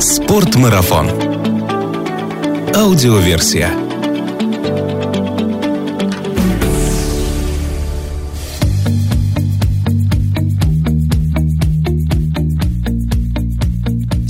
Спортмарафон. Аудиоверсия.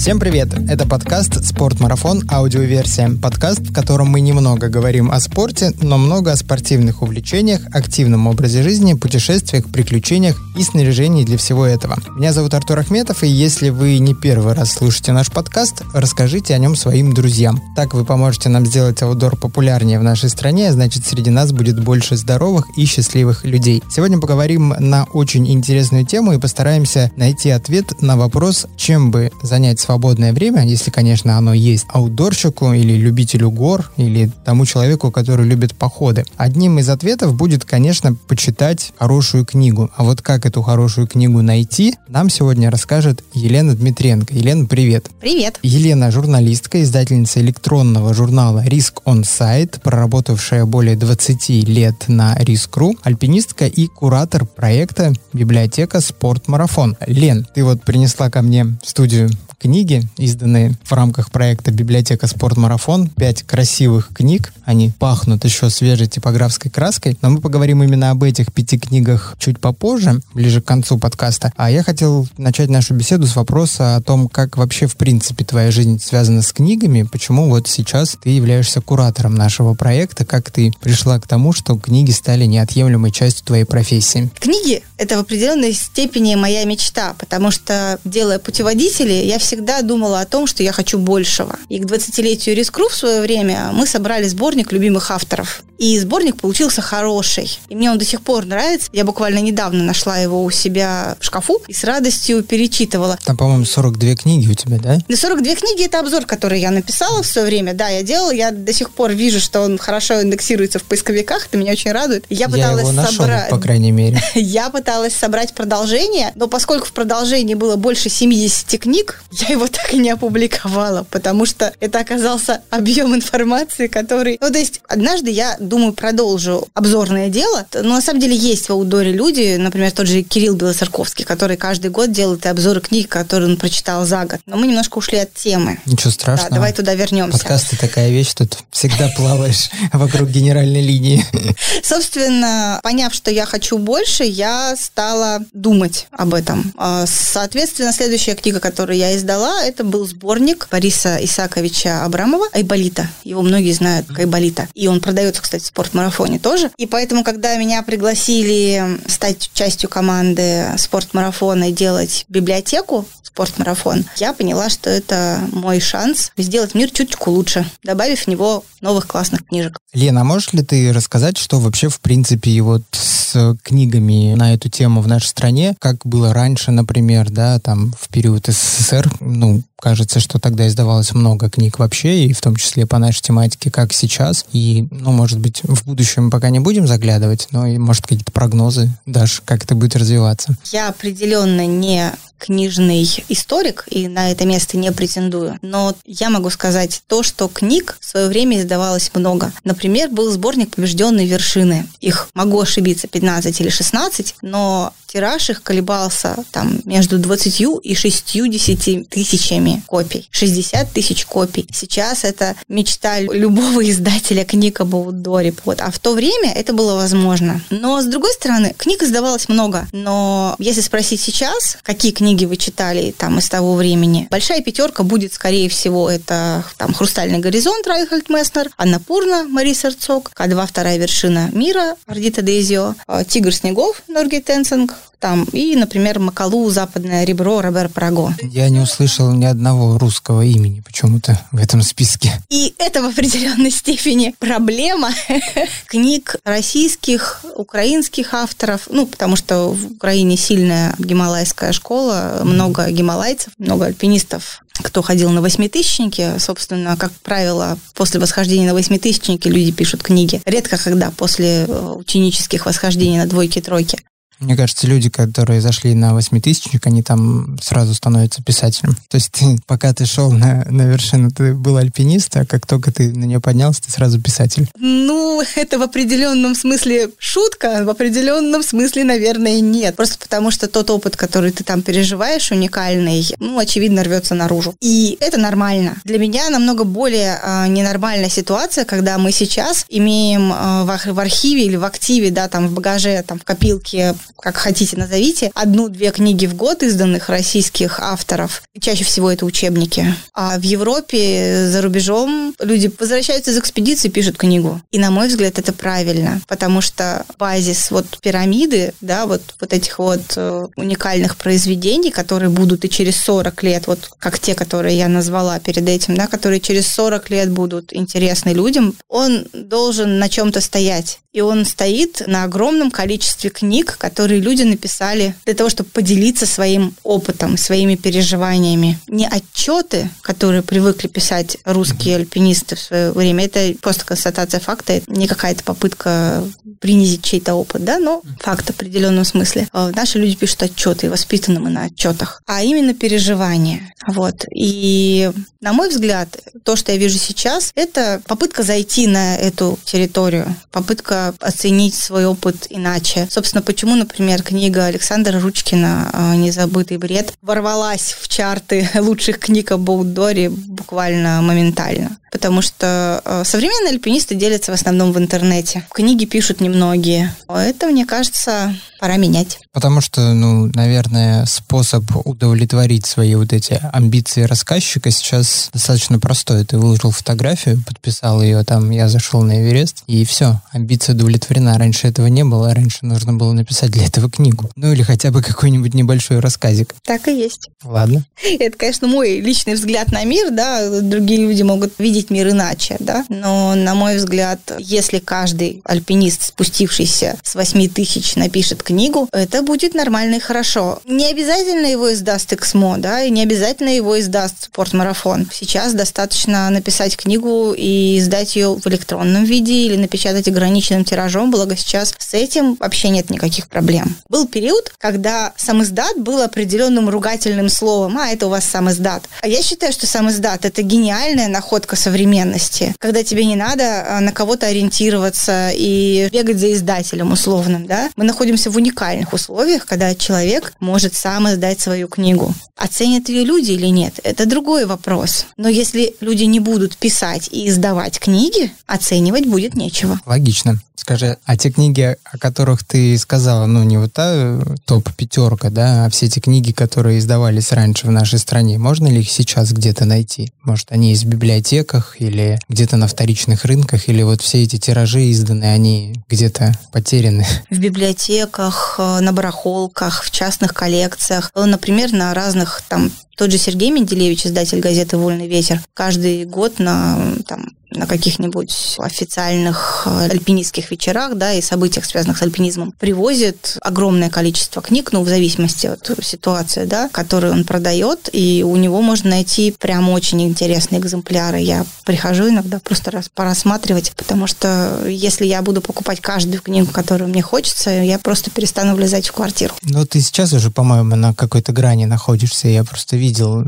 Всем привет! Это подкаст «Спортмарафон. Аудиоверсия». Подкаст, в котором мы немного говорим о спорте, но много о спортивных увлечениях, активном образе жизни, путешествиях, приключениях и снаряжении для всего этого. Меня зовут Артур Ахметов, и если вы не первый раз слушаете наш подкаст, расскажите о нем своим друзьям. Так вы поможете нам сделать аудор популярнее в нашей стране, а значит среди нас будет больше здоровых и счастливых людей. Сегодня поговорим на очень интересную тему и постараемся найти ответ на вопрос, чем бы занять свободное свободное время, если, конечно, оно есть, аутдорщику или любителю гор, или тому человеку, который любит походы. Одним из ответов будет, конечно, почитать хорошую книгу. А вот как эту хорошую книгу найти, нам сегодня расскажет Елена Дмитренко. Елена, привет. Привет. Елена журналистка, издательница электронного журнала Риск on Site, проработавшая более 20 лет на Риск.ру, альпинистка и куратор проекта библиотека Спортмарафон. Лен, ты вот принесла ко мне в студию книги, изданные в рамках проекта «Библиотека Спортмарафон». Пять красивых книг. Они пахнут еще свежей типографской краской. Но мы поговорим именно об этих пяти книгах чуть попозже, ближе к концу подкаста. А я хотел начать нашу беседу с вопроса о том, как вообще в принципе твоя жизнь связана с книгами, почему вот сейчас ты являешься куратором нашего проекта, как ты пришла к тому, что книги стали неотъемлемой частью твоей профессии. Книги — это в определенной степени моя мечта, потому что, делая путеводители, я всегда думала о том, что я хочу большего. И к 20-летию Рискру в свое время мы собрали сборник любимых авторов. И сборник получился хороший. И мне он до сих пор нравится. Я буквально недавно нашла его у себя в шкафу и с радостью перечитывала. Там, по-моему, 42 книги у тебя, да? Да, 42 книги – это обзор, который я написала в свое время. Да, я делала. Я до сих пор вижу, что он хорошо индексируется в поисковиках. Это меня очень радует. Я пыталась я его нашел, собрать... по крайней мере. я пыталась собрать продолжение, но поскольку в продолжении было больше 70 книг, я его так и не опубликовала, потому что это оказался объем информации, который... Ну, то есть, однажды я думаю, продолжу обзорное дело. Но на самом деле есть в аудитории люди, например, тот же Кирилл Белоцерковский, который каждый год делает обзоры книг, которые он прочитал за год. Но мы немножко ушли от темы. Ничего страшного. Да, давай туда вернемся. Подкасты такая вещь, тут всегда плаваешь вокруг генеральной линии. Собственно, поняв, что я хочу больше, я стала думать об этом. А, соответственно, следующая книга, которую я издала, это был сборник Бориса Исаковича Абрамова «Айболита». Его многие знают как Айболита. И он продается, кстати, в спортмарафоне тоже. И поэтому, когда меня пригласили стать частью команды спортмарафона и делать библиотеку, спортмарафон, я поняла, что это мой шанс сделать мир чуточку лучше, добавив в него новых классных книжек. Лена, а можешь ли ты рассказать, что вообще, в принципе, вот с книгами на эту тему в нашей стране, как было раньше, например, да, там в период СССР, ну, кажется, что тогда издавалось много книг вообще, и в том числе по нашей тематике, как сейчас. И, ну, может быть, в будущем пока не будем заглядывать, но, и, может, какие-то прогнозы дашь, как это будет развиваться. Я определенно не книжный историк и на это место не претендую. Но я могу сказать то, что книг в свое время издавалось много. Например, был сборник «Побежденные вершины». Их могу ошибиться 15 или 16, но тираж их колебался там между 20 и 60 тысячами копий. 60 тысяч копий. Сейчас это мечта любого издателя книг об аутдоре. Вот. А в то время это было возможно. Но, с другой стороны, книг издавалось много. Но если спросить сейчас, какие книги вы читали там из того времени, большая пятерка будет, скорее всего, это там «Хрустальный горизонт» Райхальд Месснер, «Аннапурна» Мари Серцог, «К2. Вторая вершина мира» Ардита Дезио, «Тигр снегов» Норги Тенсинг, там, и, например, Макалу, Западное ребро, Робер Праго. Я не услышал ни одного русского имени почему-то в этом списке. И это в определенной степени проблема книг российских, украинских авторов, ну, потому что в Украине сильная гималайская школа, много гималайцев, много альпинистов кто ходил на восьмитысячники, собственно, как правило, после восхождения на восьмитысячники люди пишут книги. Редко когда после э, ученических восхождений на двойки-тройки. Мне кажется, люди, которые зашли на восьмитысячник, они там сразу становятся писателем. То есть ты, пока ты шел на, на вершину, ты был альпинист, а как только ты на нее поднялся, ты сразу писатель. Ну, это в определенном смысле шутка, в определенном смысле, наверное, нет. Просто потому что тот опыт, который ты там переживаешь, уникальный, ну, очевидно, рвется наружу. И это нормально. Для меня намного более э, ненормальная ситуация, когда мы сейчас имеем э, в, в архиве или в активе, да, там в багаже, там в копилке, как хотите назовите, одну-две книги в год изданных российских авторов. Чаще всего это учебники. А в Европе, за рубежом люди возвращаются из экспедиции, пишут книгу. И, на мой взгляд, это правильно, потому что базис вот пирамиды, да, вот, вот этих вот э, уникальных произведений, которые будут и через 40 лет, вот как те, которые я назвала перед этим, да, которые через 40 лет будут интересны людям, он должен на чем-то стоять. И он стоит на огромном количестве книг, которые люди написали для того, чтобы поделиться своим опытом, своими переживаниями. Не отчеты, которые привыкли писать русские альпинисты в свое время, это просто констатация факта, это не какая-то попытка принизить чей-то опыт, да, но факт в определенном смысле. А наши люди пишут отчеты, воспитаны мы на отчетах, а именно переживания. Вот. И, на мой взгляд, то, что я вижу сейчас, это попытка зайти на эту территорию, попытка оценить свой опыт иначе. Собственно, почему, например, книга Александра Ручкина а, «Незабытый бред» ворвалась в чарты лучших книг об аутдоре буквально моментально. Потому что а, современные альпинисты делятся в основном в интернете. Книги пишут немногие. Это, мне кажется, пора менять. Потому что, ну, наверное, способ удовлетворить свои вот эти амбиции рассказчика сейчас достаточно простой. Ты выложил фотографию, подписал ее, там, я зашел на Эверест, и все, амбиция удовлетворена. Раньше этого не было, раньше нужно было написать для этого книгу. Ну, или хотя бы какой-нибудь небольшой рассказик. Так и есть. Ладно. Это, конечно, мой личный взгляд на мир, да, другие люди могут видеть мир иначе, да, но, на мой взгляд, если каждый альпинист, спустившийся с 8 тысяч, напишет книгу, это будет нормально и хорошо. Не обязательно его издаст Эксмо, да, и не обязательно его издаст спортмарафон. Сейчас достаточно написать книгу и издать ее в электронном виде или напечатать ограниченным тиражом, благо сейчас с этим вообще нет никаких проблем. Был период, когда сам издат был определенным ругательным словом, а это у вас сам издат. А я считаю, что сам издат это гениальная находка современности, когда тебе не надо а, на кого-то ориентироваться и бегать за издателем условным, да. Мы находимся в уникальных условиях, когда человек может сам издать свою книгу. Оценят ее люди или нет, это другой вопрос. Но если люди не будут писать и издавать книги, оценивать будет нечего. Логично. Скажи, а те книги, о которых ты сказала, ну, не вот та топ-пятерка, да, а все эти книги, которые издавались раньше в нашей стране, можно ли их сейчас где-то найти? Может, они есть в библиотеках или где-то на вторичных рынках, или вот все эти тиражи изданные, они где-то потеряны? В библиотеках, э, на барахолках, в частных коллекциях, э, например, на разных там тот же Сергей Менделевич, издатель газеты «Вольный ветер», каждый год на там, на каких-нибудь официальных э, альпинистских вечерах, да, и событиях, связанных с альпинизмом, привозит огромное количество книг, ну, в зависимости от ситуации, да, которые он продает, и у него можно найти прям очень интересные экземпляры. Я прихожу иногда просто раз порассматривать, потому что если я буду покупать каждую книгу, которую мне хочется, я просто перестану влезать в квартиру. Ну, ты сейчас уже, по-моему, на какой-то грани находишься. Я просто видел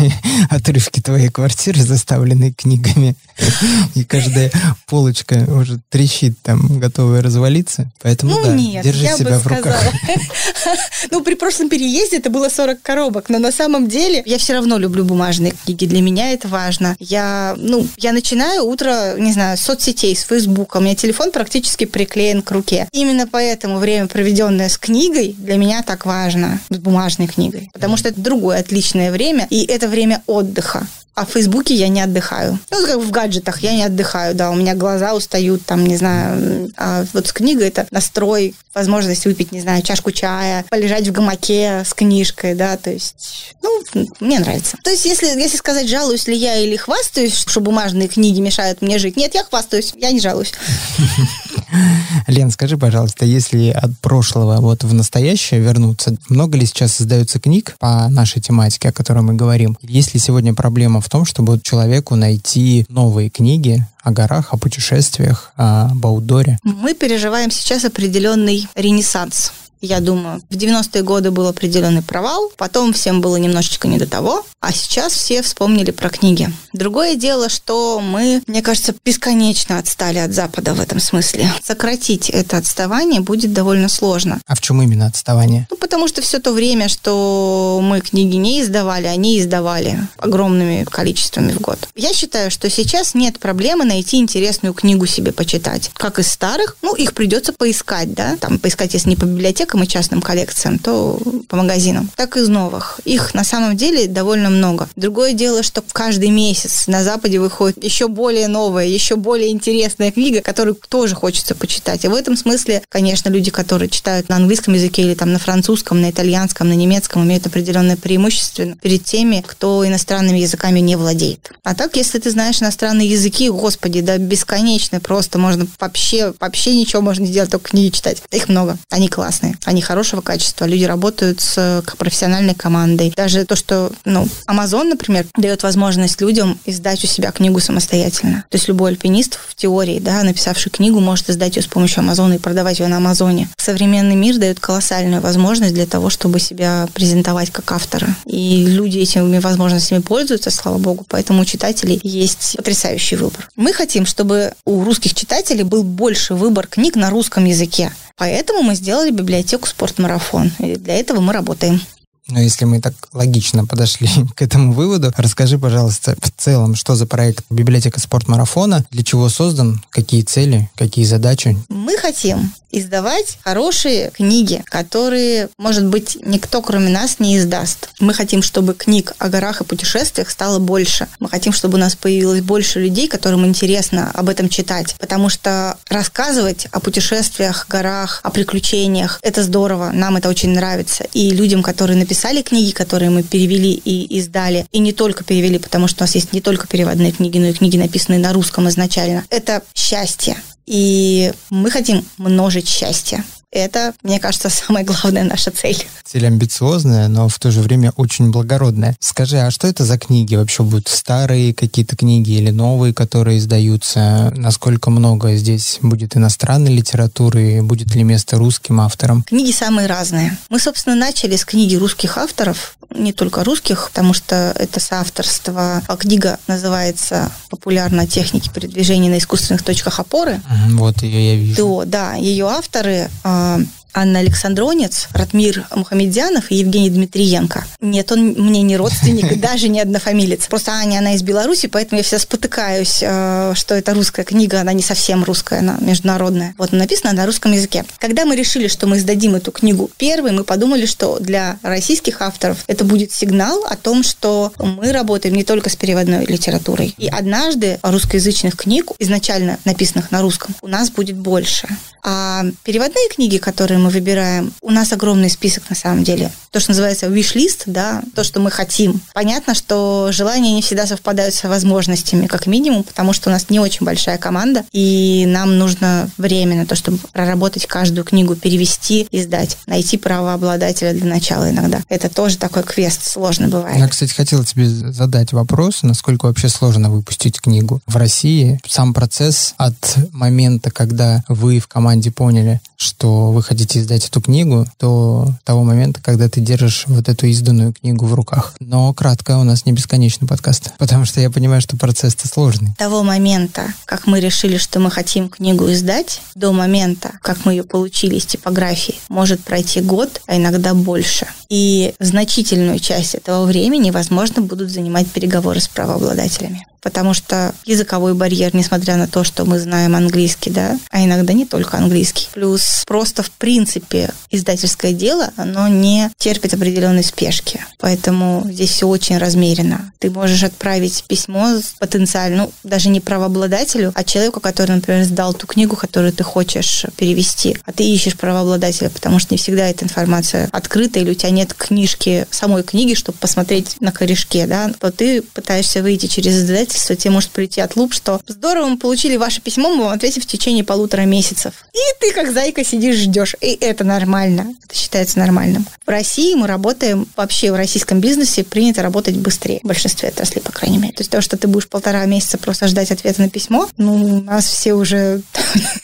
отрывки твоей квартиры, заставленные книгами. и каждая полочка уже трещит там, готовая развалиться. Поэтому, ну, да, нет, держи я себя бы в руках. Ну, при прошлом переезде это было 40 коробок, но на самом деле я все равно люблю бумажные книги. Для меня это важно. Я, ну, я начинаю утро, не знаю, с соцсетей, с Фейсбука. У меня телефон практически приклеен к руке. Именно поэтому время, проведенное с книгой, для меня так важно, с бумажной книгой. Потому что это другое отличное время, и это время отдыха. А в Фейсбуке я не отдыхаю. Ну, как в гаджетах я не отдыхаю, да, у меня глаза устают, там, не знаю. А вот с книгой это настрой, возможность выпить, не знаю, чашку чая, полежать в гамаке с книжкой, да, то есть, ну, мне нравится. То есть, если, если сказать, жалуюсь ли я или хвастаюсь, что бумажные книги мешают мне жить, нет, я хвастаюсь, я не жалуюсь. Лен, скажи, пожалуйста, если от прошлого вот в настоящее вернуться, много ли сейчас создается книг по нашей тематике, о которой мы говорим? Есть ли сегодня проблема в том, чтобы человеку найти новые книги о горах, о путешествиях, о Баудоре? Мы переживаем сейчас определенный ренессанс Я думаю, в 90-е годы был определенный провал, потом всем было немножечко не до того, а сейчас все вспомнили про книги. Другое дело, что мы, мне кажется, бесконечно отстали от Запада в этом смысле. Сократить это отставание будет довольно сложно. А в чем именно отставание? Ну, потому что все то время, что мы книги не издавали, они издавали огромными количествами в год. Я считаю, что сейчас нет проблемы найти интересную книгу себе почитать. Как из старых, ну, их придется поискать, да, там поискать, если не по библиотекам и частным коллекциям, то по магазинам, так и из новых. Их на самом деле довольно много. Другое дело, что каждый месяц на Западе выходит еще более новая, еще более интересная книга, которую тоже хочется почитать. И в этом смысле, конечно, люди, которые читают на английском языке или там на французском, на итальянском, на немецком, имеют определенное преимущество перед теми, кто иностранными языками не владеет. А так, если ты знаешь иностранные языки, господи, да бесконечно просто можно вообще, вообще ничего можно сделать, только книги читать. Их много. Они классные. Они хорошего качества. Люди работают с профессиональной командой. Даже то, что, ну, Amazon, например, дает возможность людям издать у себя книгу самостоятельно. То есть любой альпинист в теории, да, написавший книгу, может издать ее с помощью Амазона и продавать ее на Амазоне. Современный мир дает колоссальную возможность для того, чтобы себя презентовать как автора. И люди этими возможностями пользуются, слава богу, поэтому у читателей есть потрясающий выбор. Мы хотим, чтобы у русских читателей был больше выбор книг на русском языке. Поэтому мы сделали библиотеку «Спортмарафон». И для этого мы работаем. Но если мы так логично подошли к этому выводу, расскажи, пожалуйста, в целом, что за проект «Библиотека спортмарафона», для чего создан, какие цели, какие задачи? Мы хотим издавать хорошие книги, которые, может быть, никто кроме нас не издаст. Мы хотим, чтобы книг о горах и путешествиях стало больше. Мы хотим, чтобы у нас появилось больше людей, которым интересно об этом читать. Потому что рассказывать о путешествиях, горах, о приключениях, это здорово, нам это очень нравится. И людям, которые написали книги, которые мы перевели и издали, и не только перевели, потому что у нас есть не только переводные книги, но и книги, написанные на русском изначально. Это счастье. И мы хотим множить счастье. Это, мне кажется, самая главная наша цель. Цель амбициозная, но в то же время очень благородная. Скажи, а что это за книги вообще будут? Старые какие-то книги или новые, которые издаются? Насколько много здесь будет иностранной литературы? Будет ли место русским авторам? Книги самые разные. Мы, собственно, начали с книги русских авторов, не только русских, потому что это соавторство. А книга называется «Популярно техники передвижения на искусственных точках опоры». Вот ее я вижу. То, да, ее авторы а, Анна Александронец, Ратмир Мухамедзянов и Евгений Дмитриенко. Нет, он мне не родственник, даже не однофамилец. Просто Аня, она из Беларуси, поэтому я всегда спотыкаюсь, э, что это русская книга, она не совсем русская, она международная. Вот написана на русском языке. Когда мы решили, что мы издадим эту книгу первой, мы подумали, что для российских авторов это будет сигнал о том, что мы работаем не только с переводной литературой. И однажды русскоязычных книг, изначально написанных на русском, у нас будет больше. А переводные книги, которые мы выбираем, у нас огромный список на самом деле. То, что называется wish-list, да, то, что мы хотим. Понятно, что желания не всегда совпадают с возможностями, как минимум, потому что у нас не очень большая команда, и нам нужно время на то, чтобы проработать каждую книгу, перевести, издать, найти правообладателя для начала иногда. Это тоже такой квест, сложно бывает. Я, кстати, хотела тебе задать вопрос, насколько вообще сложно выпустить книгу в России. Сам процесс от момента, когда вы в команде поняли, что вы хотите издать эту книгу, до того момента, когда ты держишь вот эту изданную книгу в руках. Но кратко, у нас не бесконечный подкаст, потому что я понимаю, что процесс-то сложный. Того момента, как мы решили, что мы хотим книгу издать, до момента, как мы ее получили из типографии, может пройти год, а иногда больше. И значительную часть этого времени, возможно, будут занимать переговоры с правообладателями потому что языковой барьер, несмотря на то, что мы знаем английский, да, а иногда не только английский. Плюс просто в принципе издательское дело, оно не терпит определенной спешки, поэтому здесь все очень размеренно. Ты можешь отправить письмо потенциально, ну, даже не правообладателю, а человеку, который, например, сдал ту книгу, которую ты хочешь перевести, а ты ищешь правообладателя, потому что не всегда эта информация открыта, или у тебя нет книжки, самой книги, чтобы посмотреть на корешке, да, то ты пытаешься выйти через издателя издательства, тебе может прийти от луп, что здорово, мы получили ваше письмо, мы вам ответим в течение полутора месяцев. И ты как зайка сидишь, ждешь. И И это нормально. Это считается нормальным. В России мы работаем, вообще в российском бизнесе принято работать быстрее. В большинстве отраслей, по крайней мере. То есть то, что ты будешь полтора месяца просто ждать ответа на письмо, ну, у нас все уже...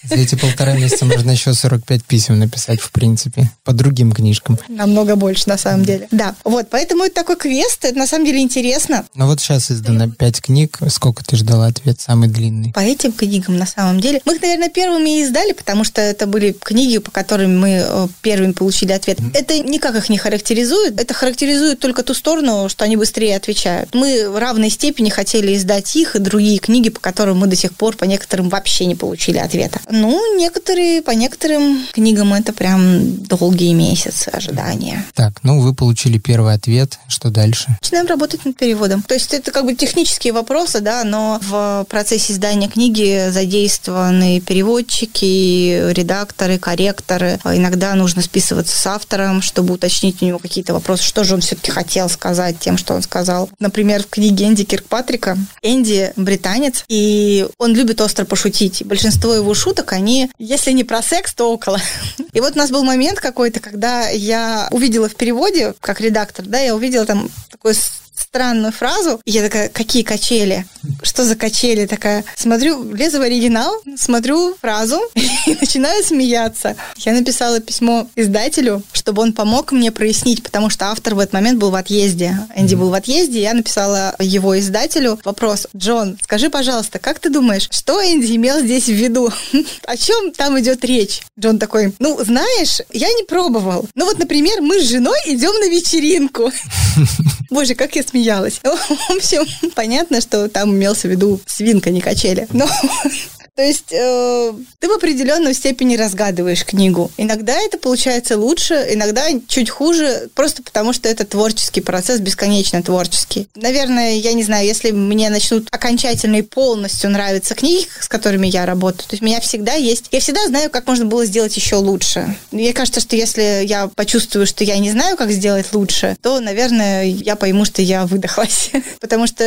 За эти полтора месяца можно еще 45 писем написать, в принципе, по другим книжкам. Намного больше, на самом деле. Да, вот, поэтому это такой квест, это на самом деле интересно. Ну вот сейчас издано 5 книг. Сколько ты ждала ответ самый длинный? По этим книгам, на самом деле, мы их, наверное, первыми и издали, потому что это были книги, по которым мы э, первыми получили ответ. Это никак их не характеризует, это характеризует только ту сторону, что они быстрее отвечают. Мы в равной степени хотели издать их и другие книги, по которым мы до сих пор по некоторым вообще не получили ответа. Ну, некоторые, по некоторым книгам это прям долгие месяцы ожидания. Так, ну вы получили первый ответ, что дальше? Начинаем работать над переводом. То есть это как бы технические вопросы, да, но в процессе издания книги задействованы переводчики, редакторы, корректоры. Иногда нужно списываться с автором, чтобы уточнить у него какие-то вопросы, что же он все-таки хотел сказать тем, что он сказал. Например, в книге Энди Киркпатрика Энди британец, и он любит остро пошутить. большинство его шуток, они, если не про секс, то около. И вот у нас был момент какой-то, когда я увидела в переводе, как редактор, да, я увидела там такой странную фразу. И я такая, какие качели? Что за качели? Такая, смотрю, лезу в оригинал, смотрю фразу и начинаю смеяться. Я написала письмо издателю, чтобы он помог мне прояснить, потому что автор в этот момент был в отъезде. Энди был в отъезде, я написала его издателю вопрос. Джон, скажи, пожалуйста, как ты думаешь, что Энди имел здесь в виду? О чем там идет речь? Джон такой, ну, знаешь, я не пробовал. Ну вот, например, мы с женой идем на вечеринку. Боже, как я смеялась. В общем, понятно, что там имелся в виду свинка, не качели. Но то есть э, ты в определенной степени разгадываешь книгу. Иногда это получается лучше, иногда чуть хуже, просто потому что это творческий процесс, бесконечно творческий. Наверное, я не знаю, если мне начнут окончательно и полностью нравиться книги, с которыми я работаю, то есть у меня всегда есть... Я всегда знаю, как можно было сделать еще лучше. Мне кажется, что если я почувствую, что я не знаю, как сделать лучше, то, наверное, я пойму, что я выдохлась. Потому что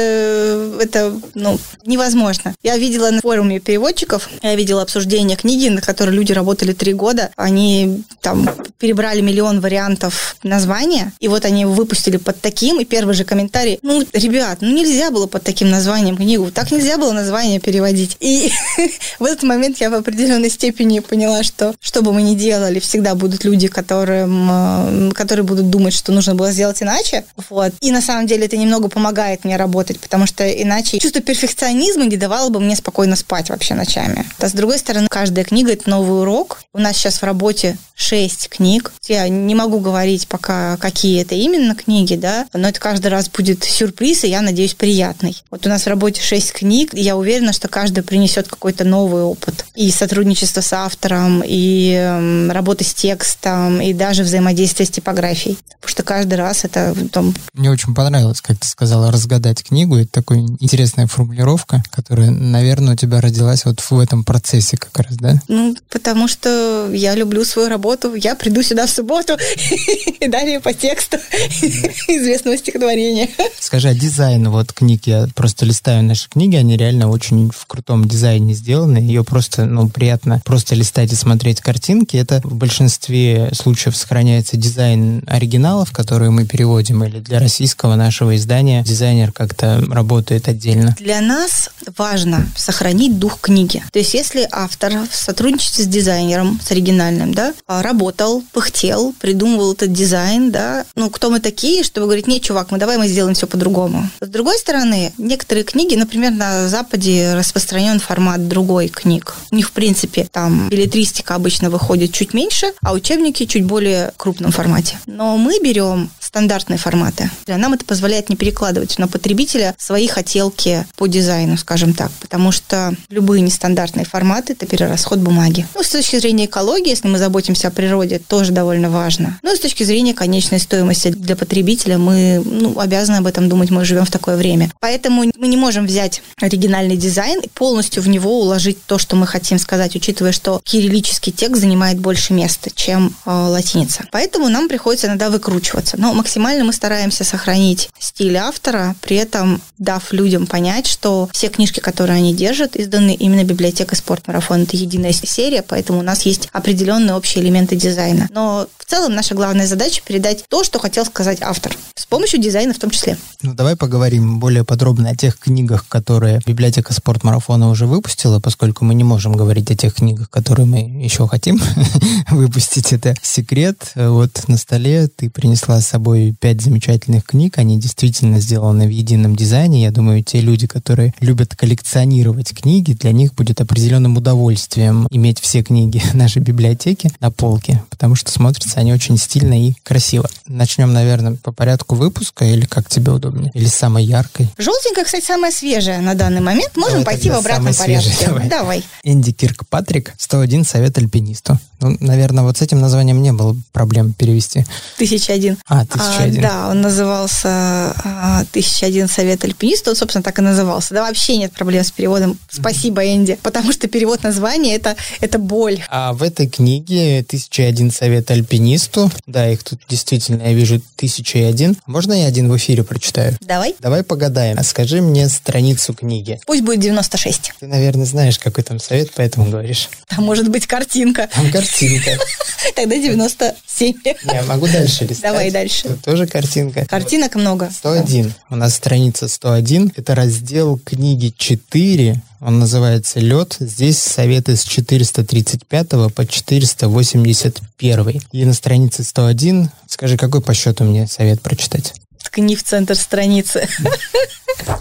это, ну, невозможно. Я видела на форуме переводчиков, разработчиков. Я видела обсуждение книги, на которой люди работали три года. Они там перебрали миллион вариантов названия, и вот они выпустили под таким, и первый же комментарий, ну, ребят, ну нельзя было под таким названием книгу, так нельзя было название переводить. И в этот момент я в определенной степени поняла, что что бы мы ни делали, всегда будут люди, которым, э, которые будут думать, что нужно было сделать иначе. Вот. И на самом деле это немного помогает мне работать, потому что иначе чувство перфекционизма не давало бы мне спокойно спать вообще ночами. А с другой стороны, каждая книга – это новый урок. У нас сейчас в работе шесть книг. Я не могу говорить пока, какие это именно книги, да, но это каждый раз будет сюрприз, и я надеюсь, приятный. Вот у нас в работе шесть книг, и я уверена, что каждая принесет какой-то новый опыт. И сотрудничество с автором, и э, работа с текстом, и даже взаимодействие с типографией. Потому что каждый раз это... Там... Мне очень понравилось, как ты сказала, разгадать книгу. Это такая интересная формулировка, которая, наверное, у тебя родилась в этом процессе как раз, да? Ну, потому что я люблю свою работу. Я приду сюда в субботу и далее по тексту известного стихотворения. Скажи, а дизайн вот книг, я просто листаю наши книги, они реально очень в крутом дизайне сделаны. Ее просто, ну, приятно просто листать и смотреть картинки. Это в большинстве случаев сохраняется дизайн оригиналов, которые мы переводим, или для российского нашего издания дизайнер как-то работает отдельно. Для нас важно сохранить дух книги книги. То есть если автор в сотрудничестве с дизайнером, с оригинальным, да, работал, пыхтел, придумывал этот дизайн, да, ну, кто мы такие, чтобы говорить, нет, чувак, мы давай мы сделаем все по-другому. С другой стороны, некоторые книги, например, на Западе распространен формат другой книг. У них, в принципе, там билетристика обычно выходит чуть меньше, а учебники чуть более крупном формате. Но мы берем стандартные форматы. Для нам это позволяет не перекладывать на потребителя свои хотелки по дизайну, скажем так, потому что любые нестандартные форматы – это перерасход бумаги. Ну, с точки зрения экологии, если мы заботимся о природе, тоже довольно важно. Ну, с точки зрения конечной стоимости для потребителя, мы ну, обязаны об этом думать, мы живем в такое время. Поэтому мы не можем взять оригинальный дизайн и полностью в него уложить то, что мы хотим сказать, учитывая, что кириллический текст занимает больше места, чем э, латиница. Поэтому нам приходится иногда выкручиваться. Но максимально мы стараемся сохранить стиль автора, при этом дав людям понять, что все книжки, которые они держат, изданы именно библиотекой спорт-марафон. Это единая серия, поэтому у нас есть определенные общие элементы дизайна. Но в целом наша главная задача передать то, что хотел сказать автор, с помощью дизайна в том числе. Ну, давай поговорим более подробно о тех книгах, которые библиотека спорт-марафона уже выпустила, поскольку мы не можем говорить о тех книгах, которые мы еще хотим выпустить. Это секрет. Вот на столе ты принесла с собой пять замечательных книг. Они действительно сделаны в едином дизайне. Я думаю, те люди, которые любят коллекционировать книги, для них будет определенным удовольствием иметь все книги нашей библиотеки на полке, потому что смотрятся они очень стильно и красиво. Начнем, наверное, по порядку выпуска или как тебе удобнее? Или самой яркой? Желтенькая, кстати, самая свежая на данный момент. Можем давай пойти в обратном порядке. Свежий, давай. давай. Энди Киркпатрик, 101 совет альпинисту. Ну, наверное, вот с этим названием не было проблем перевести. Тысяча один. А, тысяча один. А, да, он назывался а, Тысяча один совет альпиниста. Он, собственно, так и назывался. Да, вообще нет проблем с переводом. Спасибо, Энди. Потому что перевод названия это, это боль. А в этой книге Тысяча один совет альпинисту. Да, их тут действительно я вижу тысяча и один. Можно я один в эфире прочитаю? Давай. Давай погадаем. А скажи мне страницу книги. Пусть будет 96. Ты, наверное, знаешь, какой там совет, поэтому говоришь. Там может быть картинка. Там картинка картинка. Тогда 97. Я могу дальше листать. Давай дальше. Тут тоже картинка. Картинок много. 101. У нас страница 101. Это раздел книги 4. Он называется «Лед». Здесь советы с 435 по 481. И на странице 101, скажи, какой по счету мне совет прочитать? Ткни в центр страницы.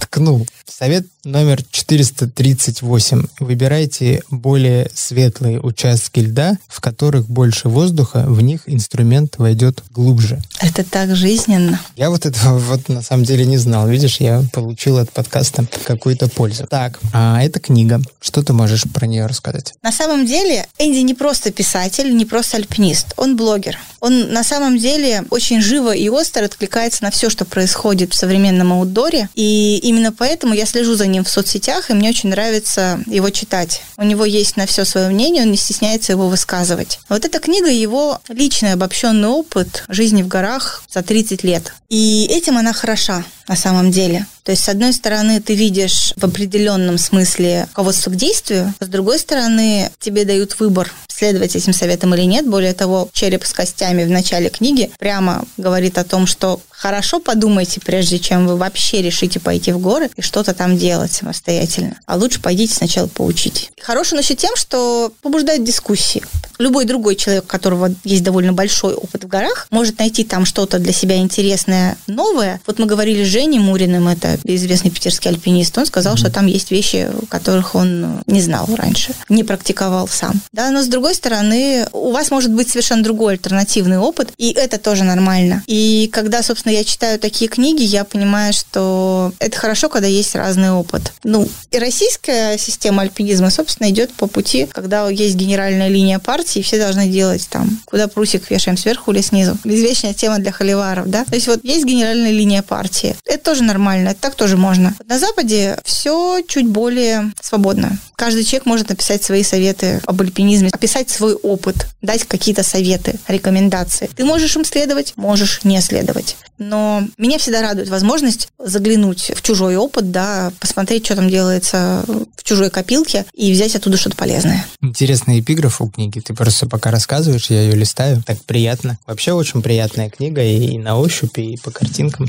Ткнул. Совет номер 438. Выбирайте более светлые участки льда, в которых больше воздуха, в них инструмент войдет глубже. Это так жизненно. Я вот этого вот на самом деле не знал. Видишь, я получил от подкаста какую-то пользу. Так, а это книга. Что ты можешь про нее рассказать? На самом деле Энди не просто писатель, не просто альпинист. Он блогер. Он на самом деле очень живо и остро откликается на все, что происходит в современном аутдоре. И именно поэтому я слежу за ним в соцсетях, и мне очень нравится его читать. У него есть на все свое мнение, он не стесняется его высказывать. Вот эта книга его личный обобщенный опыт жизни в горах за 30 лет. И этим она хороша на самом деле. То есть, с одной стороны, ты видишь в определенном смысле руководство к действию, с другой стороны, тебе дают выбор, следовать этим советам или нет. Более того, череп с костями в начале книги прямо говорит о том, что хорошо подумайте, прежде чем вы вообще решите пойти в горы и что-то там делать самостоятельно. А лучше пойдите сначала поучить. Хороший он еще тем, что побуждает дискуссии. Любой другой человек, у которого есть довольно большой опыт в горах, может найти там что-то для себя интересное, новое. Вот мы говорили с Женей Муриным, это известный питерский альпинист, он сказал, mm-hmm. что там есть вещи, которых он не знал раньше, не практиковал сам. Да, но с другой стороны, у вас может быть совершенно другой альтернативный опыт, и это тоже нормально. И когда, собственно, я читаю такие книги, я понимаю, что это хорошо, когда есть разный опыт. Ну, и российская система альпинизма, собственно, идет по пути, когда есть генеральная линия партии, все должны делать там, куда прусик вешаем сверху или снизу. Извечная тема для холиваров, да? То есть вот есть генеральная линия партии. Это тоже нормально, так тоже можно. На Западе все чуть более свободно. Каждый человек может написать свои советы об альпинизме, описать свой опыт, дать какие-то советы, рекомендации. Ты можешь им следовать, можешь не следовать. Но меня всегда радует возможность заглянуть в чужой опыт, да, посмотреть, что там делается в чужой копилке и взять оттуда что-то полезное. Интересный эпиграф у книги. Ты просто пока рассказываешь, я ее листаю. Так приятно. Вообще очень приятная книга и, на ощупь, и по картинкам.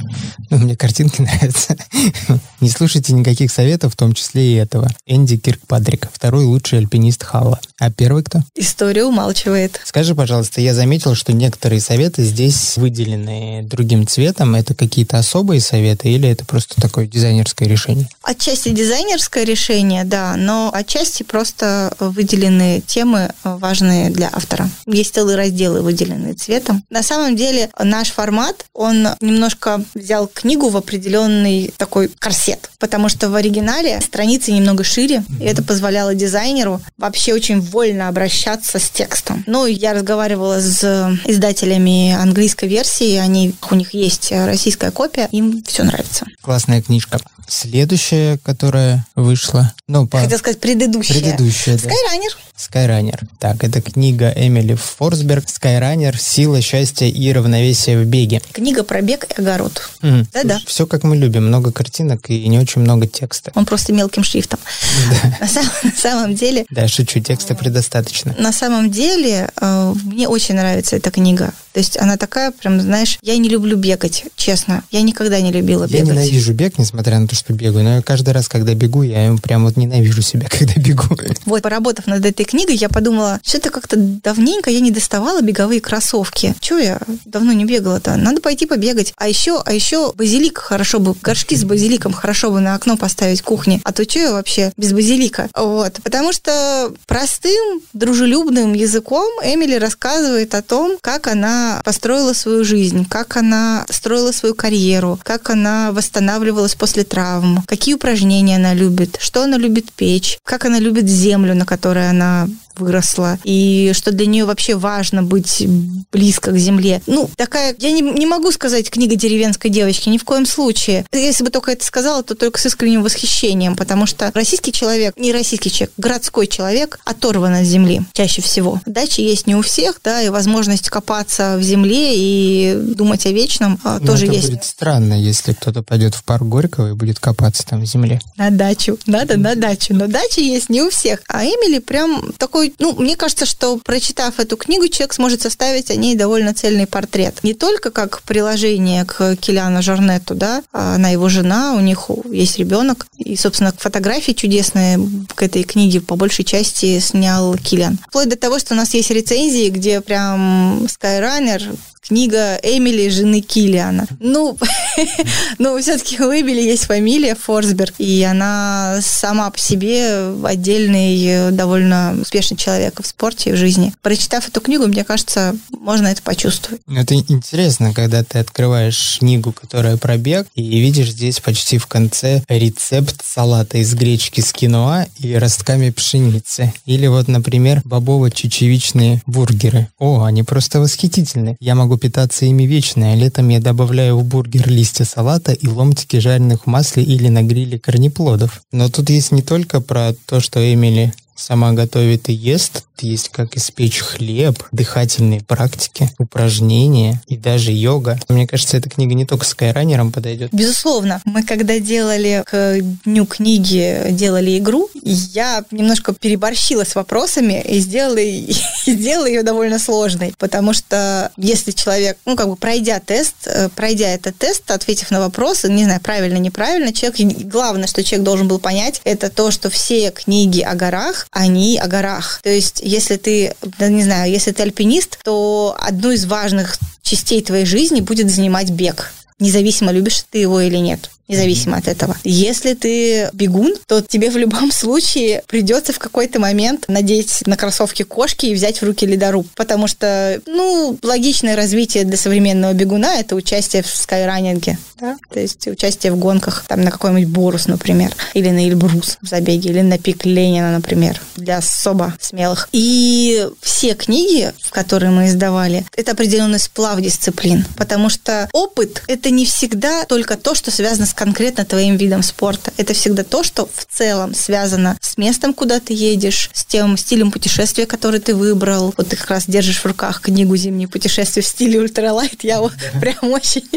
Ну, мне картинки нравятся. Не слушайте никаких советов, в том числе и этого. Энди Киркпадрик, второй лучший альпинист Халла. А первый кто? История умалчивает. Скажи, пожалуйста, я заметил, что некоторые советы здесь выделены другим цветом. Это какие-то особые советы или это просто такое дизайнерское решение? Отчасти дизайнерское решение, да, но отчасти просто выделены темы важные для автора. Есть целые разделы, выделенные цветом. На самом деле наш формат, он немножко взял книгу в определенный такой корсет, потому что в оригинале страницы немного шире, и это позволяло дизайнеру вообще очень вольно обращаться с текстом. Ну, я разговаривала с издателями английской версии, они, у них есть российская копия, им все нравится. Классная книжка. Следующая, которая вышла. Ну, по... Хотел сказать предыдущая. Предыдущая, да. Skyrunner. Skyrunner. Так, это книга Эмили Форсберг «Skyrunner. Сила, счастье и равновесие в беге». Книга про бег и огород. Mm. Да-да. Все как мы любим. Много картинок и не очень много текста. Он просто мелким шрифтом. Да. На, самом, на самом деле... Да, шучу, текста предостаточно. На самом деле, э, мне очень нравится эта книга. То есть она такая, прям, знаешь, я не люблю бегать, честно. Я никогда не любила бегать. Я ненавижу бег, несмотря на то, что бегаю. Но каждый раз, когда бегу, я прям вот ненавижу себя, когда бегу. Вот, поработав над этой книгой, я подумала, что это как-то давненько я не доставала беговые кроссовки. Чего я давно не бегала-то? Надо пойти побегать. А еще, а еще базилик хорошо бы, горшки с базиликом хорошо бы на окно поставить в кухне. А то что я вообще без базилика? Вот. Потому что простым, дружелюбным языком Эмили рассказывает о том, как она построила свою жизнь, как она строила свою карьеру, как она восстанавливалась после травм, какие упражнения она любит, что она любит печь, как она любит землю, на которой она выросла, и что для нее вообще важно быть близко к земле. Ну, такая, я не, не могу сказать книга деревенской девочки, ни в коем случае. Если бы только это сказала, то только с искренним восхищением, потому что российский человек, не российский человек, городской человек оторван от земли чаще всего. Дачи есть не у всех, да, и возможность копаться в земле и думать о вечном а, Но тоже это есть. будет странно, если кто-то пойдет в парк Горького и будет копаться там в земле. На дачу, надо на дачу, но дача есть не у всех. А Эмили прям такой ну, мне кажется, что прочитав эту книгу, человек сможет составить о ней довольно цельный портрет. Не только как приложение к Килиану Жорнету, да, а она его жена, у них есть ребенок. И, собственно, фотографии чудесные к этой книге по большей части снял Килиан. Вплоть до того, что у нас есть рецензии, где прям Skyrunner книга Эмили, жены Киллиана. Ну, но все-таки у Эмили есть фамилия Форсберг, и она сама по себе отдельный, довольно успешный человек в спорте и в жизни. Прочитав эту книгу, мне кажется, можно это почувствовать. Это интересно, когда ты открываешь книгу, которая про бег, и видишь здесь почти в конце рецепт салата из гречки с киноа и ростками пшеницы. Или вот, например, бобово-чечевичные бургеры. О, они просто восхитительны. Я могу могу питаться ими вечно, летом я добавляю в бургер листья салата и ломтики жареных в масле или на гриле корнеплодов. Но тут есть не только про то, что Эмили сама готовит и ест, есть как испечь хлеб, дыхательные практики, упражнения и даже йога. Мне кажется, эта книга не только скайранерам подойдет. Безусловно. Мы когда делали к Дню книги, делали игру, я немножко переборщила с вопросами и сделала, и сделала ее довольно сложной, потому что если человек, ну, как бы пройдя тест, э, пройдя этот тест, ответив на вопросы, не знаю, правильно, неправильно, человек, главное, что человек должен был понять, это то, что все книги о горах, они о горах. То есть если ты, не знаю, если ты альпинист, то одну из важных частей твоей жизни будет занимать бег независимо, любишь ты его или нет независимо от этого. Если ты бегун, то тебе в любом случае придется в какой-то момент надеть на кроссовки кошки и взять в руки ледоруб, потому что, ну, логичное развитие для современного бегуна – это участие в скайранинге, да? то есть участие в гонках, там, на какой-нибудь Борус, например, или на Эльбрус в забеге, или на пик Ленина, например, для особо смелых. И все книги, которые мы издавали, это определенный сплав дисциплин, потому что опыт – это не всегда только то, что связано с конкретно твоим видом спорта. Это всегда то, что в целом связано с местом, куда ты едешь, с тем стилем путешествия, который ты выбрал. Вот ты как раз держишь в руках книгу «Зимние путешествия» в стиле ультралайт. Я вот прям очень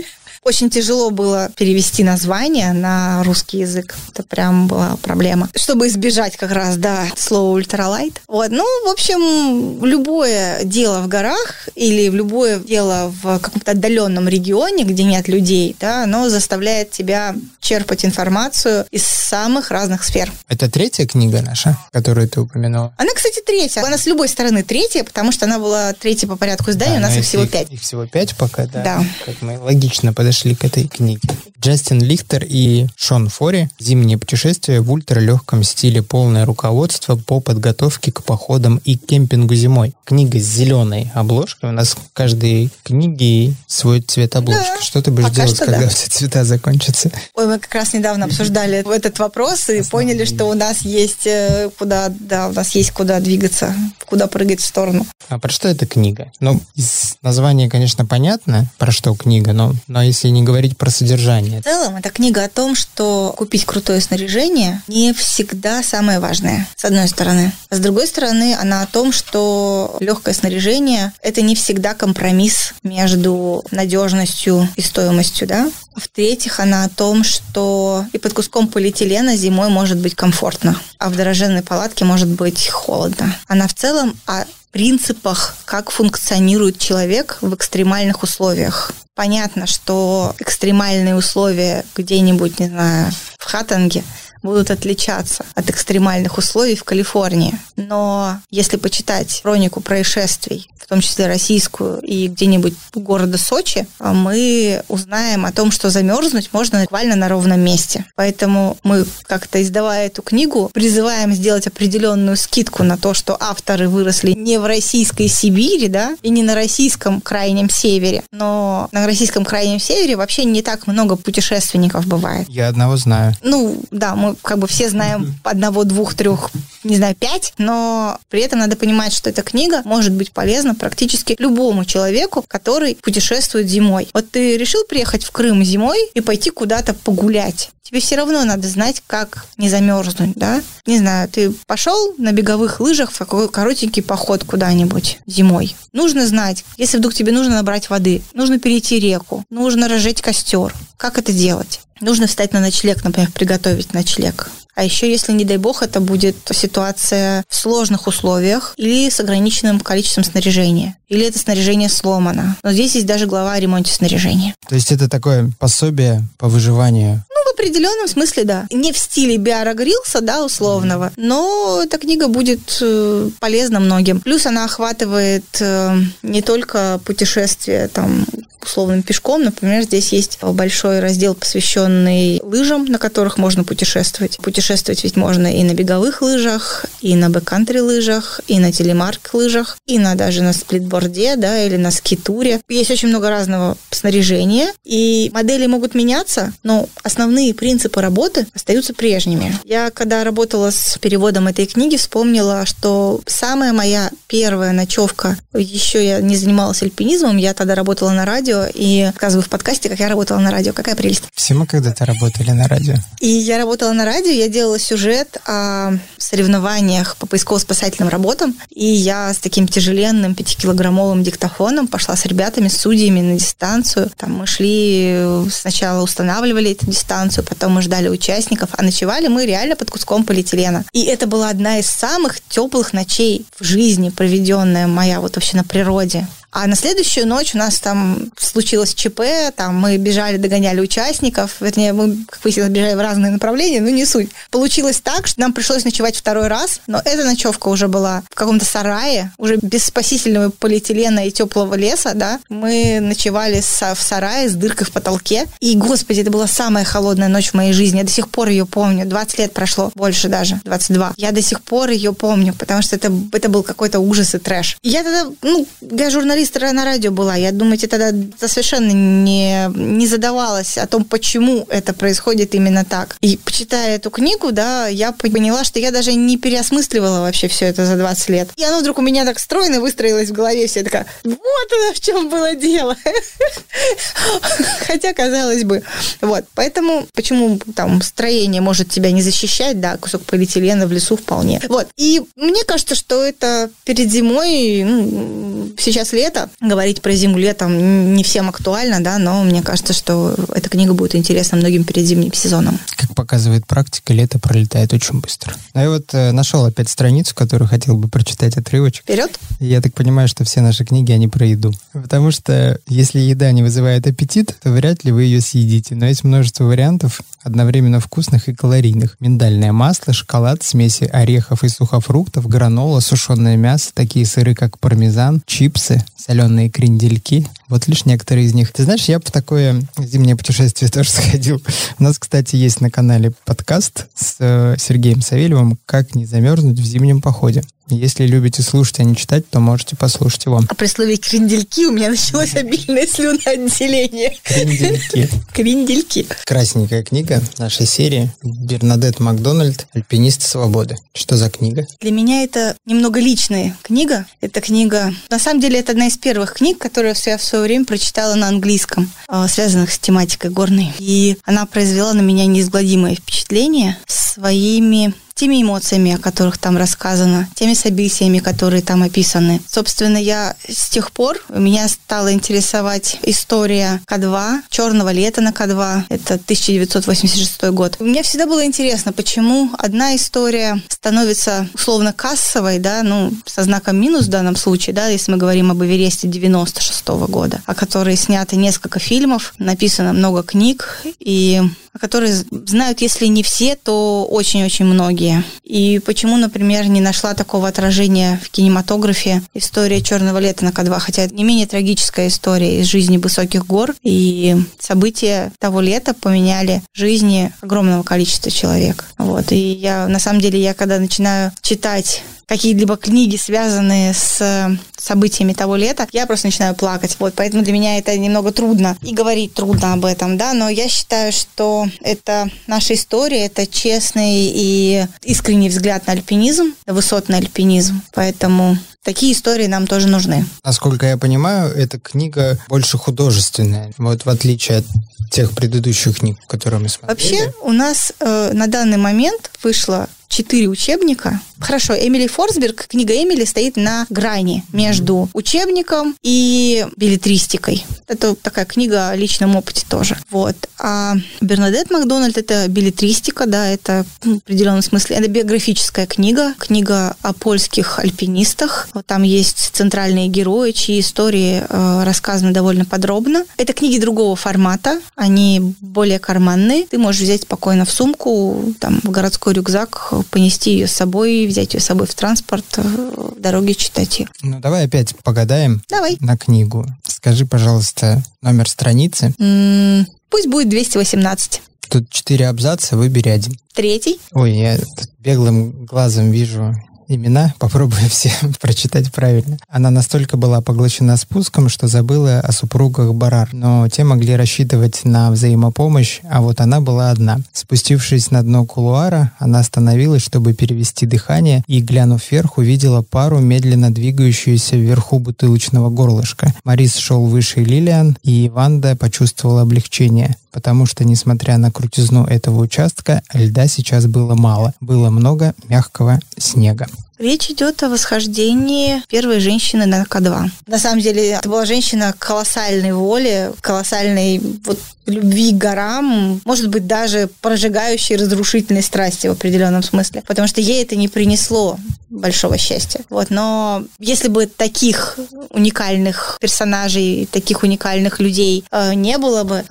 очень тяжело было перевести название на русский язык. Это прям была проблема. Чтобы избежать как раз, да, слова ультралайт. Вот. Ну, в общем, любое дело в горах или в любое дело в каком-то отдаленном регионе, где нет людей, да, оно заставляет тебя черпать информацию из самых разных сфер. Это третья книга наша, которую ты упомянула? Она, кстати, третья. Она с любой стороны третья, потому что она была третья по порядку издания, да, у нас их всего пять. Их всего пять пока, да. Да. Как мы логично подошли подошли к этой книге. Джастин Лихтер и Шон Фори «Зимнее путешествие в ультралегком стиле. Полное руководство по подготовке к походам и кемпингу зимой». Книга с зеленой обложкой. У нас в каждой книге свой цвет обложки. Да, что ты будешь делать, когда да. все цвета закончатся? Ой, мы как раз недавно обсуждали этот вопрос и поняли, что у нас есть э, куда, да, у нас есть куда двигаться, куда прыгать в сторону. А про что эта книга? Ну, из названия, конечно, понятно, про что книга, но, но если если не говорить про содержание. В целом, это книга о том, что купить крутое снаряжение не всегда самое важное, с одной стороны. А с другой стороны, она о том, что легкое снаряжение – это не всегда компромисс между надежностью и стоимостью, да? В-третьих, она о том, что и под куском полиэтилена зимой может быть комфортно, а в дороженной палатке может быть холодно. Она в целом о принципах, как функционирует человек в экстремальных условиях. Понятно, что экстремальные условия где-нибудь, не знаю, в Хаттанге будут отличаться от экстремальных условий в Калифорнии. Но если почитать хронику происшествий в том числе российскую, и где-нибудь города Сочи, а мы узнаем о том, что замерзнуть можно буквально на ровном месте. Поэтому мы, как-то издавая эту книгу, призываем сделать определенную скидку на то, что авторы выросли не в российской Сибири, да, и не на российском крайнем севере. Но на российском крайнем севере вообще не так много путешественников бывает. Я одного знаю. Ну, да, мы как бы все знаем одного, двух, трех, не знаю, пять, но при этом надо понимать, что эта книга может быть полезна практически любому человеку, который путешествует зимой. Вот ты решил приехать в Крым зимой и пойти куда-то погулять. Тебе все равно надо знать, как не замерзнуть, да? Не знаю, ты пошел на беговых лыжах в какой коротенький поход куда-нибудь зимой. Нужно знать, если вдруг тебе нужно набрать воды, нужно перейти реку, нужно разжечь костер. Как это делать? Нужно встать на ночлег, например, приготовить ночлег. А еще, если, не дай бог, это будет ситуация в сложных условиях или с ограниченным количеством снаряжения, или это снаряжение сломано. Но здесь есть даже глава о ремонте снаряжения. То есть это такое пособие по выживанию? Определенном смысле, да. Не в стиле Биара Грилса, да, условного, но эта книга будет э, полезна многим. Плюс она охватывает э, не только путешествия там условным пешком. Например, здесь есть большой раздел, посвященный лыжам, на которых можно путешествовать. Путешествовать ведь можно и на беговых лыжах, и на бэккантри лыжах, и на телемарк лыжах, и на даже на сплитборде, да, или на скитуре. Есть очень много разного снаряжения, и модели могут меняться, но основные принципы работы остаются прежними. Я, когда работала с переводом этой книги, вспомнила, что самая моя первая ночевка, еще я не занималась альпинизмом, я тогда работала на радио, радио и рассказываю в подкасте, как я работала на радио. Какая прелесть. Все мы когда-то работали на радио. И я работала на радио, я делала сюжет о соревнованиях по поисково-спасательным работам, и я с таким тяжеленным пятикилограммовым диктофоном пошла с ребятами, с судьями на дистанцию. Там мы шли, сначала устанавливали эту дистанцию, потом мы ждали участников, а ночевали мы реально под куском полиэтилена. И это была одна из самых теплых ночей в жизни, проведенная моя вот вообще на природе. А на следующую ночь у нас там случилось ЧП, там мы бежали, догоняли участников, вернее, мы, как выяснилось, бежали в разные направления, но не суть. Получилось так, что нам пришлось ночевать второй раз, но эта ночевка уже была в каком-то сарае, уже без спасительного полиэтилена и теплого леса, да. Мы ночевали в сарае с дыркой в потолке, и, господи, это была самая холодная ночь в моей жизни. Я до сих пор ее помню. 20 лет прошло, больше даже, 22. Я до сих пор ее помню, потому что это, это был какой-то ужас и трэш. Я тогда, ну, я журналист журналист на радио была. Я, думаете, тогда совершенно не, не задавалась о том, почему это происходит именно так. И почитая эту книгу, да, я поняла, что я даже не переосмысливала вообще все это за 20 лет. И оно вдруг у меня так стройно выстроилось в голове, все такая, вот оно в чем было дело. Хотя, казалось бы, вот. Поэтому, почему там строение может тебя не защищать, да, кусок полиэтилена в лесу вполне. Вот. И мне кажется, что это перед зимой, ну, сейчас лето, лето. Говорить про зиму летом не всем актуально, да, но мне кажется, что эта книга будет интересна многим перед зимним сезоном. Как показывает практика, лето пролетает очень быстро. Ну я вот э, нашел опять страницу, которую хотел бы прочитать отрывочек. Вперед! Я так понимаю, что все наши книги, они про еду. Потому что если еда не вызывает аппетит, то вряд ли вы ее съедите. Но есть множество вариантов, одновременно вкусных и калорийных. Миндальное масло, шоколад, смеси орехов и сухофруктов, гранола, сушеное мясо, такие сыры, как пармезан, чипсы, соленые крендельки. Вот лишь некоторые из них. Ты знаешь, я по такое зимнее путешествие тоже сходил. У нас, кстати, есть на канале подкаст с э, Сергеем Савельевым «Как не замерзнуть в зимнем походе». Если любите слушать, а не читать, то можете послушать его. А при слове крендельки у меня началось обильное слюноотделение. Крендельки. Крендельки. Красненькая книга нашей серии Бернадет Макдональд «Альпинист свободы». Что за книга? Для меня это немного личная книга. Это книга... На самом деле, это одна из первых книг, которую я в свое время прочитала на английском, а, связанных с тематикой горной. И она произвела на меня неизгладимое впечатление своими теми эмоциями, о которых там рассказано, теми событиями, которые там описаны. Собственно, я с тех пор меня стала интересовать история К2, черного лета на К2, это 1986 год. Мне всегда было интересно, почему одна история становится условно кассовой, да, ну, со знаком минус в данном случае, да, если мы говорим об Эвересте 96 года, о которой снято несколько фильмов, написано много книг, и о которой знают, если не все, то очень-очень многие. И почему, например, не нашла такого отражения в кинематографе история «Черного лета» на К2, хотя это не менее трагическая история из жизни высоких гор, и события того лета поменяли жизни огромного количества человек. Вот. И я, на самом деле, я когда начинаю читать какие-либо книги, связанные с э, событиями того лета, я просто начинаю плакать. Вот, поэтому для меня это немного трудно и говорить трудно об этом, да, но я считаю, что это наша история, это честный и искренний взгляд на альпинизм, высотный альпинизм, поэтому Такие истории нам тоже нужны. Насколько я понимаю, эта книга больше художественная, вот в отличие от тех предыдущих книг, которые мы смотрели. Вообще у нас э, на данный момент вышло четыре учебника. Хорошо, Эмили Форсберг, книга Эмили стоит на грани между учебником и билетристикой. Это такая книга о личном опыте тоже. Вот. А Бернадет Макдональд это билетристика, да, это в определенном смысле, это биографическая книга, книга о польских альпинистах. Вот там есть центральные герои, чьи истории э, рассказаны довольно подробно. Это книги другого формата, они более карманные. Ты можешь взять спокойно в сумку, там, в городской рюкзак, понести ее с собой, взять ее с собой в транспорт, э, в дороге читать ее. Ну, давай опять погадаем давай. на книгу. Скажи, пожалуйста, номер страницы. М-м, пусть будет 218. Тут четыре абзаца, выбери один. Третий. Ой, я беглым глазом вижу имена, попробую все прочитать правильно. Она настолько была поглощена спуском, что забыла о супругах Барар, но те могли рассчитывать на взаимопомощь, а вот она была одна. Спустившись на дно кулуара, она остановилась, чтобы перевести дыхание, и, глянув вверх, увидела пару, медленно двигающуюся вверху бутылочного горлышка. Марис шел выше Лилиан, и Ванда почувствовала облегчение потому что, несмотря на крутизну этого участка, льда сейчас было мало. Было много мягкого снега. Речь идет о восхождении первой женщины на К2. На самом деле, это была женщина колоссальной воли, колоссальной вот любви к горам, может быть, даже прожигающей разрушительной страсти в определенном смысле, потому что ей это не принесло большого счастья. Вот, но если бы таких уникальных персонажей, таких уникальных людей э, не было бы,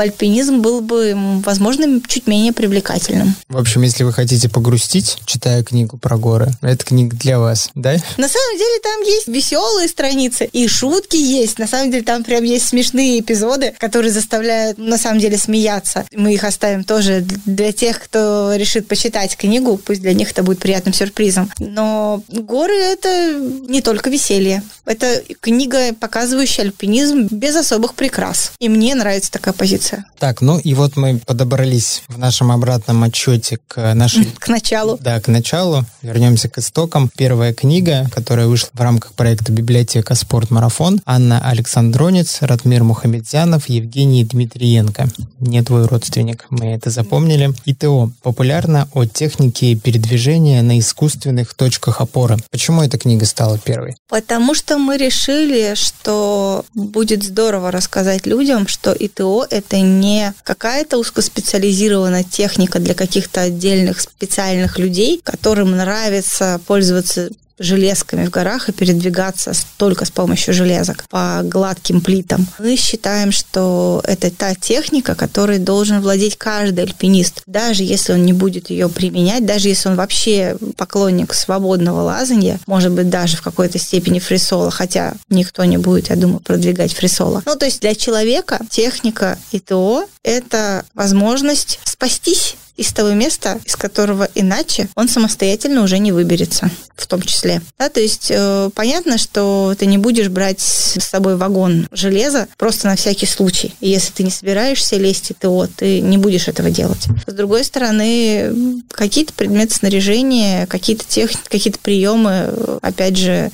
альпинизм был бы, возможно, чуть менее привлекательным. В общем, если вы хотите погрустить, читая книгу про горы, это книга для вас, да? На самом деле там есть веселые страницы и шутки есть. На самом деле там прям есть смешные эпизоды, которые заставляют на самом деле смеяться. Мы их оставим тоже для тех, кто решит почитать книгу, пусть для них это будет приятным сюрпризом. Но горы это не только веселье. Это книга, показывающая альпинизм без особых прикрас. И мне нравится такая позиция. Так, ну и вот мы подобрались в нашем обратном отчете к нашей... К началу. Да, к началу. Вернемся к истокам. Первая книга, которая вышла в рамках проекта «Библиотека. Спорт-марафон». Анна Александронец, Ратмир Мухамедзянов, Евгений Дмитриенко. Не твой родственник, мы это запомнили. ИТО. Популярно о технике передвижения на искусственных точках опоры. Почему эта книга стала первой? Потому что мы решили, что будет здорово рассказать людям, что ИТО — это не какая-то узкоспециализированная техника для каких-то отдельных специальных людей, которым нравится пользоваться железками в горах и передвигаться только с помощью железок по гладким плитам. Мы считаем, что это та техника, которой должен владеть каждый альпинист, даже если он не будет ее применять, даже если он вообще поклонник свободного лазания, может быть, даже в какой-то степени фрисола, хотя никто не будет, я думаю, продвигать фрисола. Ну, то есть для человека техника ИТО – это возможность спастись из того места, из которого иначе он самостоятельно уже не выберется, в том числе. Да, то есть э, понятно, что ты не будешь брать с собой вагон железа просто на всякий случай. И если ты не собираешься лезть ТО, ты не будешь этого делать. С другой стороны, какие-то предметы снаряжения, какие-то техники, какие-то приемы, опять же,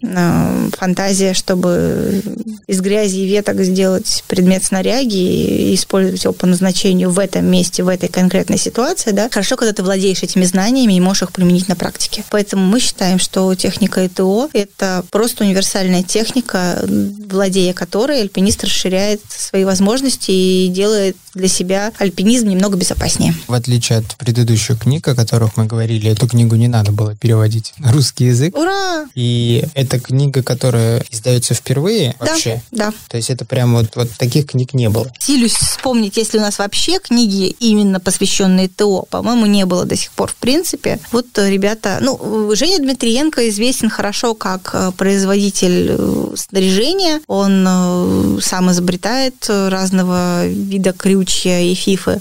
фантазия, чтобы из грязи и веток сделать предмет снаряги и использовать его по назначению в этом месте, в этой конкретной ситуации, да, хорошо, когда ты владеешь этими знаниями и можешь их применить на практике. Поэтому мы считаем, что техника ИТО – это просто универсальная техника, владея которой альпинист расширяет свои возможности и делает для себя альпинизм немного безопаснее. В отличие от предыдущих книг, о которых мы говорили, эту книгу не надо было переводить на русский язык. Ура! И это книга, которая издается впервые вообще? Да, да. То есть это прям вот, вот таких книг не было? Силюсь вспомнить, если у нас вообще книги именно посвященные ТО, по-моему, не было до сих пор в принципе. Вот ребята, ну, Женя Дмитриенко известен хорошо как э, производитель э, снаряжения. Он э, сам изобретает разного вида крючья и фифы,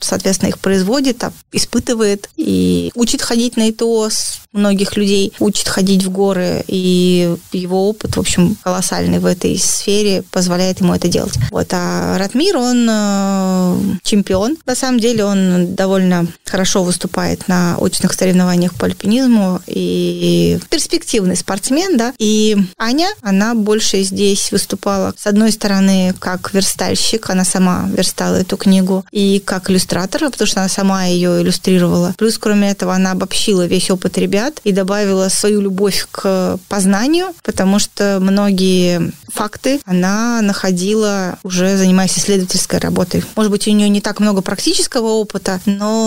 соответственно, их производит, а, испытывает и учит ходить на ИТОС многих людей, учит ходить в горы, и его опыт, в общем, колоссальный в этой сфере, позволяет ему это делать. Вот, а Ратмир, он э, чемпион. На самом деле он довольно хорошо выступает на очных соревнованиях по альпинизму и перспективный спортсмен, да. И Аня, она больше здесь выступала, с одной стороны, как верстальщик, она сама верстала эту книгу, и как иллюстратор, потому что она сама ее иллюстрировала. Плюс, кроме этого, она обобщила весь опыт ребят и добавила свою любовь к познанию, потому что многие факты она находила уже занимаясь исследовательской работой. Может быть, у нее не так много практического опыта, но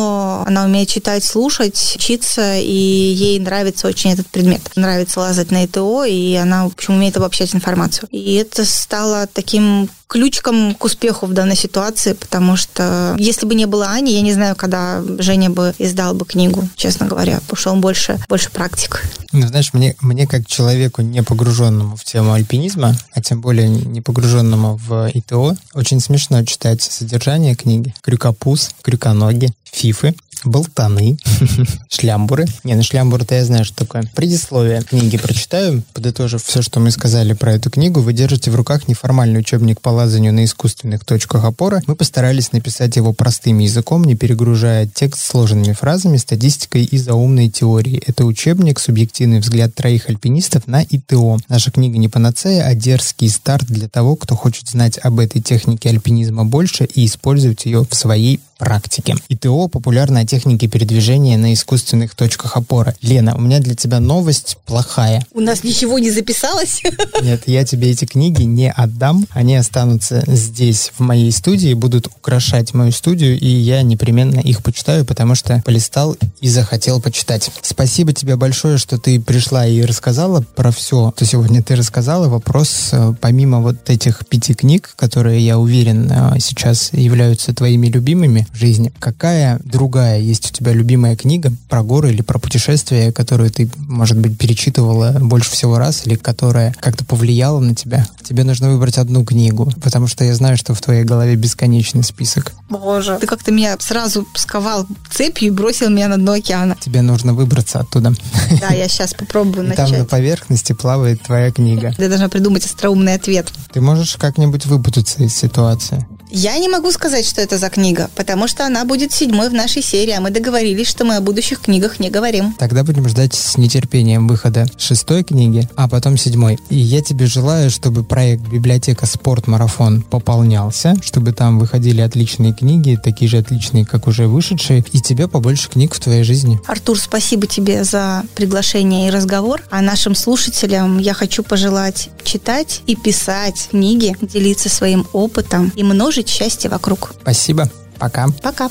она умеет читать, слушать, учиться, и ей нравится очень этот предмет. Нравится лазать на ИТО, и она, в общем, умеет обобщать информацию. И это стало таким ключиком к успеху в данной ситуации, потому что если бы не было Ани, я не знаю, когда Женя бы издал бы книгу, честно говоря, потому что он больше, больше практик. Ну, знаешь, мне, мне как человеку, не погруженному в тему альпинизма, а тем более не погруженному в ИТО, очень смешно читать содержание книги. Крюкопуз, крюконоги, фифы, болтаны, шлямбуры. Не, ну шлямбуры-то я знаю, что такое. Предисловие книги прочитаю, подытожив все, что мы сказали про эту книгу. Вы держите в руках неформальный учебник по лазанию на искусственных точках опоры. Мы постарались написать его простым языком, не перегружая текст сложными фразами, статистикой и заумной теорией. Это учебник «Субъективный взгляд троих альпинистов на ИТО». Наша книга не панацея, а дерзкий старт для того, кто хочет знать об этой технике альпинизма больше и использовать ее в своей практике. ИТО – популярная техника передвижения на искусственных точках опоры. Лена, у меня для тебя новость плохая. У нас ничего не записалось? Нет, я тебе эти книги не отдам. Они останутся здесь, в моей студии, будут украшать мою студию, и я непременно их почитаю, потому что полистал и захотел почитать. Спасибо тебе большое, что ты пришла и рассказала про все, что сегодня ты рассказала. Вопрос, э, помимо вот этих пяти книг, которые, я уверен, э, сейчас являются твоими любимыми, жизни. Какая другая есть у тебя любимая книга про горы или про путешествия, которую ты, может быть, перечитывала больше всего раз или которая как-то повлияла на тебя? Тебе нужно выбрать одну книгу, потому что я знаю, что в твоей голове бесконечный список. Боже, ты как-то меня сразу сковал цепью и бросил меня на дно океана. Тебе нужно выбраться оттуда. Да, я сейчас попробую начать. Там на поверхности плавает твоя книга. Я должна придумать остроумный ответ. Ты можешь как-нибудь выпутаться из ситуации? Я не могу сказать, что это за книга, потому что она будет седьмой в нашей серии, а мы договорились, что мы о будущих книгах не говорим. Тогда будем ждать с нетерпением выхода шестой книги, а потом седьмой. И я тебе желаю, чтобы проект «Библиотека Спорт Марафон» пополнялся, чтобы там выходили отличные книги, такие же отличные, как уже вышедшие, и тебе побольше книг в твоей жизни. Артур, спасибо тебе за приглашение и разговор. А нашим слушателям я хочу пожелать читать и писать книги, делиться своим опытом и множить жить счастье вокруг. Спасибо. Пока. Пока.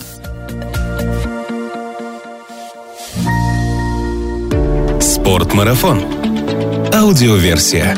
Спортмарафон. Аудиоверсия.